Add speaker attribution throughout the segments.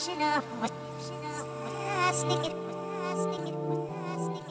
Speaker 1: Sneak it. Sneak it. Sneak it.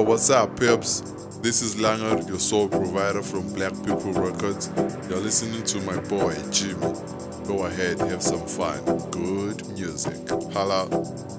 Speaker 1: What's up, pips? This is Langer, your soul provider from Black People Records. You're listening to my boy, Jimmy. Go ahead, have some fun. Good music. Holla.